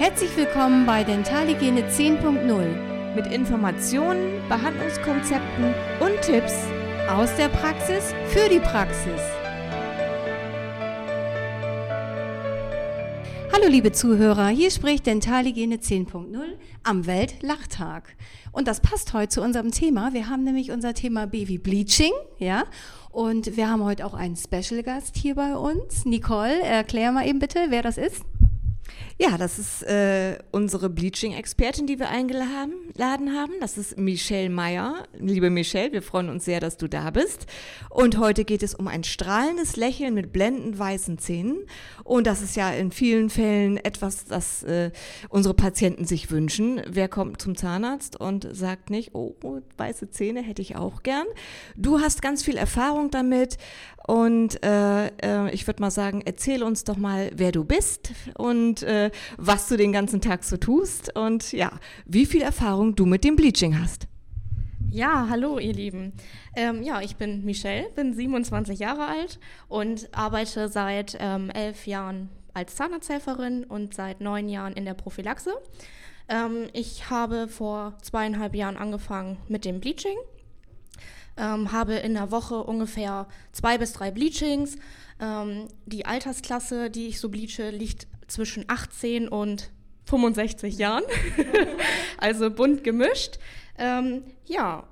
Herzlich willkommen bei Dentalhygiene 10.0 mit Informationen, Behandlungskonzepten und Tipps aus der Praxis für die Praxis. Hallo liebe Zuhörer, hier spricht Dentalhygiene 10.0 am Weltlachtag. Und das passt heute zu unserem Thema. Wir haben nämlich unser Thema Baby Bleaching, ja. Und wir haben heute auch einen Special Gast hier bei uns. Nicole, erklär mal eben bitte, wer das ist. Ja, das ist äh, unsere Bleaching-Expertin, die wir eingeladen haben. Das ist Michelle Meyer. Liebe Michelle, wir freuen uns sehr, dass du da bist. Und heute geht es um ein strahlendes Lächeln mit blendend weißen Zähnen. Und das ist ja in vielen Fällen etwas, das äh, unsere Patienten sich wünschen. Wer kommt zum Zahnarzt und sagt nicht, oh, weiße Zähne hätte ich auch gern. Du hast ganz viel Erfahrung damit. Und äh, äh ich würde mal sagen, erzähl uns doch mal, wer du bist und äh, was du den ganzen Tag so tust und ja, wie viel Erfahrung du mit dem Bleaching hast. Ja, hallo ihr Lieben. Ähm, ja, ich bin Michelle, bin 27 Jahre alt und arbeite seit ähm, elf Jahren als Zahnarzthelferin und seit neun Jahren in der Prophylaxe. Ähm, ich habe vor zweieinhalb Jahren angefangen mit dem Bleaching, ähm, habe in der Woche ungefähr zwei bis drei Bleachings. Ähm, die Altersklasse, die ich so bleache, liegt zwischen 18 und 65 Jahren. also bunt gemischt. Ähm, ja.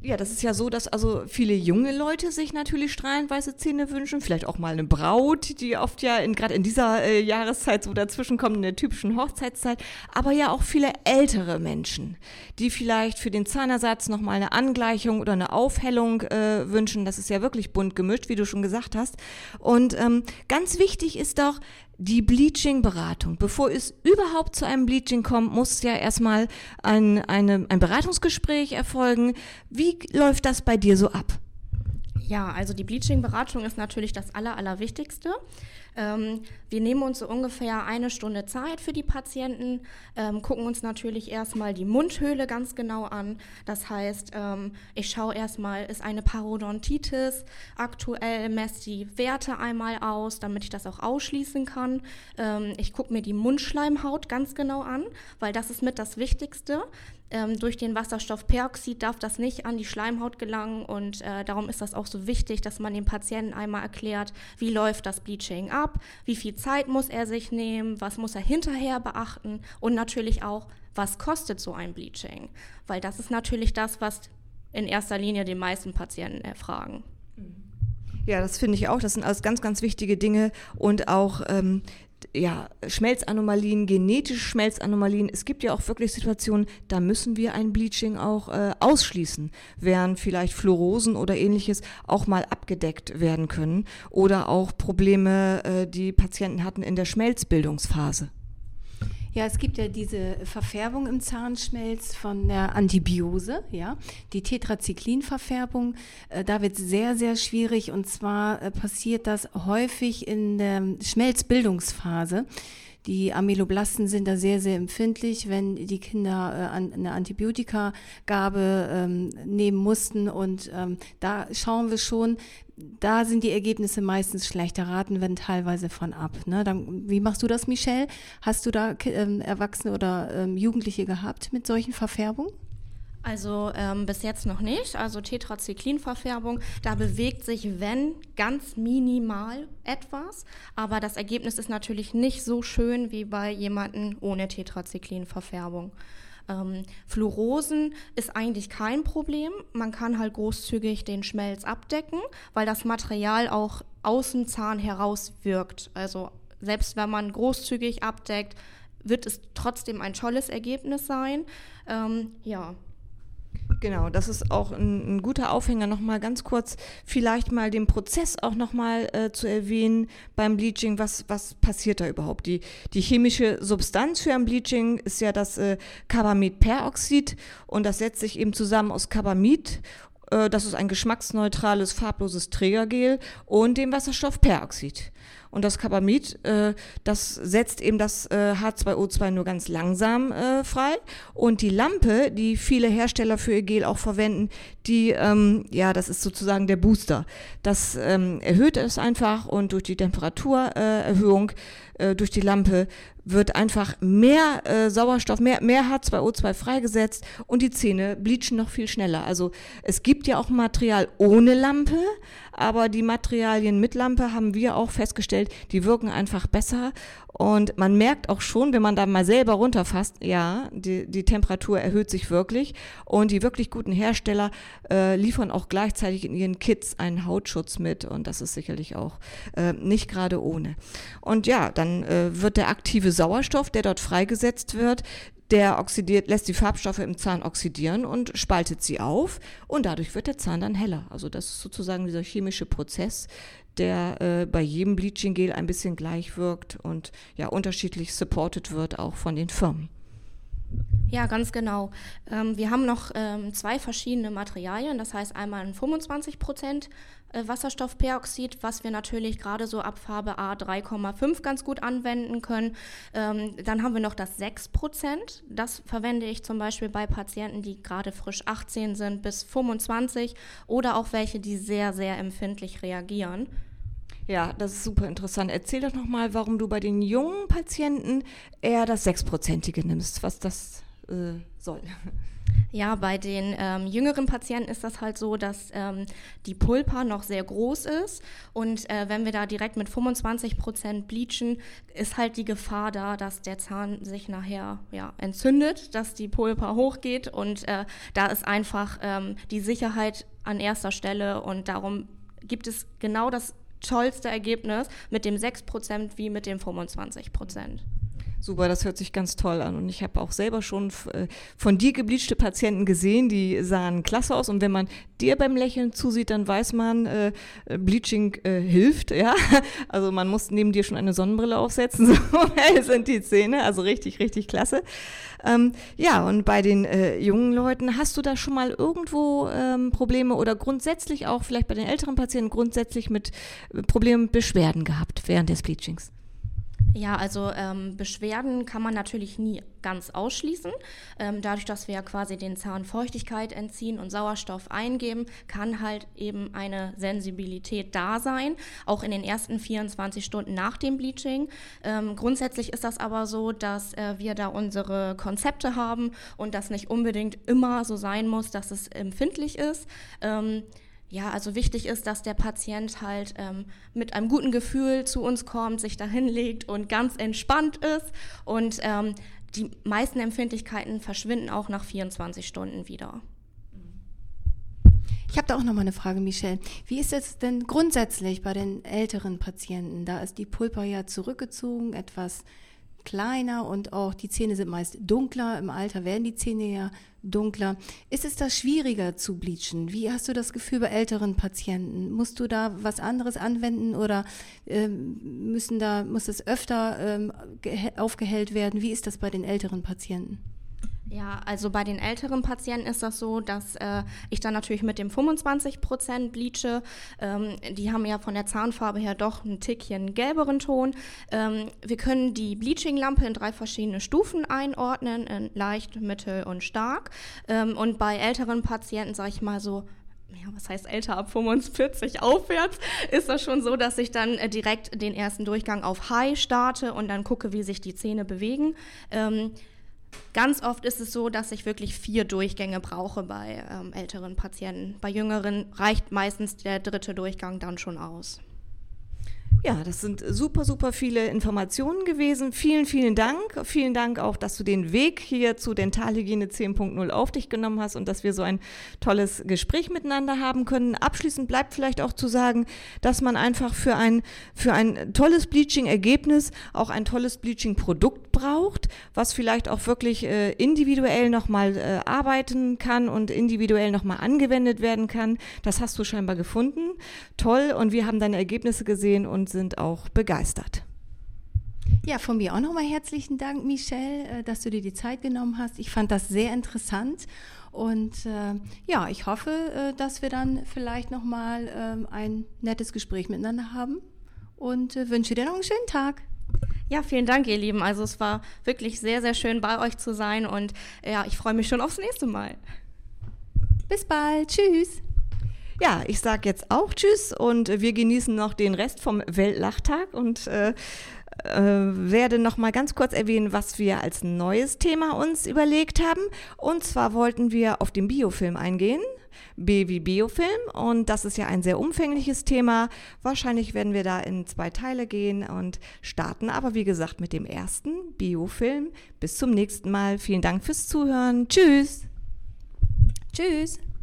Ja, das ist ja so, dass also viele junge Leute sich natürlich strahlenweiße Zähne wünschen, vielleicht auch mal eine Braut, die oft ja gerade in dieser äh, Jahreszeit so dazwischen kommt, in der typischen Hochzeitszeit, aber ja auch viele ältere Menschen, die vielleicht für den Zahnersatz nochmal eine Angleichung oder eine Aufhellung äh, wünschen. Das ist ja wirklich bunt gemischt, wie du schon gesagt hast. Und ähm, ganz wichtig ist doch, die Bleaching-Beratung. Bevor es überhaupt zu einem Bleaching kommt, muss ja erstmal ein, eine, ein Beratungsgespräch erfolgen. Wie läuft das bei dir so ab? Ja, also die Bleaching-Beratung ist natürlich das Aller, Allerwichtigste. Ähm, wir nehmen uns so ungefähr eine Stunde Zeit für die Patienten, ähm, gucken uns natürlich erstmal die Mundhöhle ganz genau an. Das heißt, ähm, ich schaue erstmal, ist eine Parodontitis aktuell, messe die Werte einmal aus, damit ich das auch ausschließen kann. Ähm, ich gucke mir die Mundschleimhaut ganz genau an, weil das ist mit das Wichtigste. Ähm, durch den Wasserstoffperoxid darf das nicht an die Schleimhaut gelangen und äh, darum ist das auch so wichtig, dass man dem Patienten einmal erklärt, wie läuft das Bleaching ab, wie viel Zeit muss er sich nehmen, was muss er hinterher beachten und natürlich auch, was kostet so ein Bleaching, weil das ist natürlich das, was in erster Linie die meisten Patienten erfragen. Ja, das finde ich auch. Das sind alles ganz, ganz wichtige Dinge und auch ähm, ja, Schmelzanomalien, genetische Schmelzanomalien. Es gibt ja auch wirklich Situationen, da müssen wir ein Bleaching auch äh, ausschließen, während vielleicht Fluorosen oder ähnliches auch mal abgedeckt werden können oder auch Probleme, äh, die Patienten hatten in der Schmelzbildungsphase. Ja, es gibt ja diese Verfärbung im Zahnschmelz von der Antibiose, ja, die Tetracyclin-Verfärbung. Äh, da wird es sehr, sehr schwierig und zwar äh, passiert das häufig in der Schmelzbildungsphase. Die Amyloblasten sind da sehr, sehr empfindlich, wenn die Kinder äh, eine Antibiotikagabe ähm, nehmen mussten. Und ähm, da schauen wir schon, da sind die Ergebnisse meistens schlechter, raten werden teilweise von ab. Ne? Dann, wie machst du das, Michelle? Hast du da ähm, Erwachsene oder ähm, Jugendliche gehabt mit solchen Verfärbungen? Also ähm, bis jetzt noch nicht. Also Tetracyclin-Verfärbung, da bewegt sich, wenn, ganz minimal etwas. Aber das Ergebnis ist natürlich nicht so schön wie bei jemandem ohne Tetracyclin-Verfärbung. Ähm, Fluorosen ist eigentlich kein Problem. Man kann halt großzügig den Schmelz abdecken, weil das Material auch aus dem Zahn heraus wirkt. Also selbst wenn man großzügig abdeckt, wird es trotzdem ein tolles Ergebnis sein. Ähm, ja, Genau, das ist auch ein, ein guter Aufhänger, nochmal ganz kurz vielleicht mal den Prozess auch nochmal äh, zu erwähnen beim Bleaching. Was, was passiert da überhaupt? Die, die chemische Substanz für ein Bleaching ist ja das äh, Carbamidperoxid und das setzt sich eben zusammen aus Carbamid äh, das ist ein geschmacksneutrales, farbloses Trägergel und dem Wasserstoffperoxid. Und das Carbamid, äh, das setzt eben das äh, H2O2 nur ganz langsam äh, frei. Und die Lampe, die viele Hersteller für ihr Gel auch verwenden, die, ähm, ja, das ist sozusagen der Booster. Das ähm, erhöht es einfach und durch die Temperaturerhöhung äh, durch die Lampe wird einfach mehr äh, Sauerstoff, mehr, mehr H2O2 freigesetzt und die Zähne bleachen noch viel schneller. Also es gibt ja auch Material ohne Lampe, aber die Materialien mit Lampe haben wir auch festgestellt, die wirken einfach besser und man merkt auch schon, wenn man da mal selber runterfasst, ja, die, die Temperatur erhöht sich wirklich und die wirklich guten Hersteller äh, liefern auch gleichzeitig in ihren Kits einen Hautschutz mit und das ist sicherlich auch äh, nicht gerade ohne. Und ja, dann äh, wird der aktive Sauerstoff, der dort freigesetzt wird, der oxidiert, lässt die Farbstoffe im Zahn oxidieren und spaltet sie auf und dadurch wird der Zahn dann heller. Also das ist sozusagen dieser chemische Prozess, der äh, bei jedem Bleaching Gel ein bisschen gleich wirkt und ja unterschiedlich supported wird auch von den Firmen. Ja, ganz genau. Ähm, wir haben noch ähm, zwei verschiedene Materialien, das heißt einmal ein 25 Prozent äh, Wasserstoffperoxid, was wir natürlich gerade so ab Farbe A 3,5 ganz gut anwenden können. Ähm, dann haben wir noch das 6 Prozent. Das verwende ich zum Beispiel bei Patienten, die gerade frisch 18 sind bis 25 oder auch welche, die sehr, sehr empfindlich reagieren. Ja, das ist super interessant. Erzähl doch nochmal, warum du bei den jungen Patienten eher das Sechsprozentige nimmst, was das äh, soll. Ja, bei den ähm, jüngeren Patienten ist das halt so, dass ähm, die Pulpa noch sehr groß ist und äh, wenn wir da direkt mit 25 Prozent bleachen, ist halt die Gefahr da, dass der Zahn sich nachher ja, entzündet, dass die Pulpa hochgeht und äh, da ist einfach ähm, die Sicherheit an erster Stelle und darum gibt es genau das tollste Ergebnis mit dem 6% wie mit dem 25%. Super, das hört sich ganz toll an. Und ich habe auch selber schon äh, von dir gebleachte Patienten gesehen, die sahen klasse aus. Und wenn man dir beim Lächeln zusieht, dann weiß man, äh, Bleaching äh, hilft. Ja, also man muss neben dir schon eine Sonnenbrille aufsetzen. So hell sind die Zähne. Also richtig, richtig klasse. Ähm, ja, und bei den äh, jungen Leuten, hast du da schon mal irgendwo ähm, Probleme oder grundsätzlich auch vielleicht bei den älteren Patienten grundsätzlich mit äh, Problemen, Beschwerden gehabt während des Bleachings? Ja, also ähm, Beschwerden kann man natürlich nie ganz ausschließen. Ähm, dadurch, dass wir ja quasi den Zahn Feuchtigkeit entziehen und Sauerstoff eingeben, kann halt eben eine Sensibilität da sein, auch in den ersten 24 Stunden nach dem Bleaching. Ähm, grundsätzlich ist das aber so, dass äh, wir da unsere Konzepte haben und das nicht unbedingt immer so sein muss, dass es empfindlich ist. Ja, also wichtig ist, dass der Patient halt ähm, mit einem guten Gefühl zu uns kommt, sich da hinlegt und ganz entspannt ist. Und ähm, die meisten Empfindlichkeiten verschwinden auch nach 24 Stunden wieder. Ich habe da auch noch mal eine Frage, Michelle. Wie ist es denn grundsätzlich bei den älteren Patienten? Da ist die Pulpa ja zurückgezogen, etwas kleiner und auch die Zähne sind meist dunkler. Im Alter werden die Zähne ja dunkler. Ist es da schwieriger zu bleachen? Wie hast du das Gefühl bei älteren Patienten? Musst du da was anderes anwenden oder ähm, müssen da, muss es öfter ähm, aufgehellt werden? Wie ist das bei den älteren Patienten? Ja, also bei den älteren Patienten ist das so, dass äh, ich dann natürlich mit dem 25% bleache. Ähm, die haben ja von der Zahnfarbe her doch ein Tickchen gelberen Ton. Ähm, wir können die Bleaching-Lampe in drei verschiedene Stufen einordnen, in leicht, mittel und stark. Ähm, und bei älteren Patienten, sage ich mal so, ja, was heißt älter, ab 45 aufwärts, ist das schon so, dass ich dann äh, direkt den ersten Durchgang auf High starte und dann gucke, wie sich die Zähne bewegen. Ganz oft ist es so, dass ich wirklich vier Durchgänge brauche bei ähm, älteren Patienten. Bei jüngeren reicht meistens der dritte Durchgang dann schon aus. Ja, das sind super, super viele Informationen gewesen. Vielen, vielen Dank. Vielen Dank auch, dass du den Weg hier zu Dentalhygiene 10.0 auf dich genommen hast und dass wir so ein tolles Gespräch miteinander haben können. Abschließend bleibt vielleicht auch zu sagen, dass man einfach für ein, für ein tolles Bleaching-Ergebnis auch ein tolles Bleaching-Produkt braucht, was vielleicht auch wirklich äh, individuell nochmal äh, arbeiten kann und individuell nochmal angewendet werden kann. Das hast du scheinbar gefunden. Toll. Und wir haben deine Ergebnisse gesehen und sind auch begeistert. Ja, von mir auch nochmal herzlichen Dank, Michelle, äh, dass du dir die Zeit genommen hast. Ich fand das sehr interessant und äh, ja, ich hoffe, äh, dass wir dann vielleicht nochmal äh, ein nettes Gespräch miteinander haben und äh, wünsche dir noch einen schönen Tag. Ja, vielen Dank, ihr Lieben. Also es war wirklich sehr, sehr schön bei euch zu sein und ja, ich freue mich schon aufs nächste Mal. Bis bald. Tschüss. Ja, ich sage jetzt auch Tschüss und wir genießen noch den Rest vom Weltlachtag und äh, äh, werde noch mal ganz kurz erwähnen, was wir als neues Thema uns überlegt haben. Und zwar wollten wir auf den Biofilm eingehen. B wie Biofilm und das ist ja ein sehr umfängliches Thema. Wahrscheinlich werden wir da in zwei Teile gehen und starten aber wie gesagt mit dem ersten Biofilm. Bis zum nächsten Mal. Vielen Dank fürs Zuhören. Tschüss. Tschüss.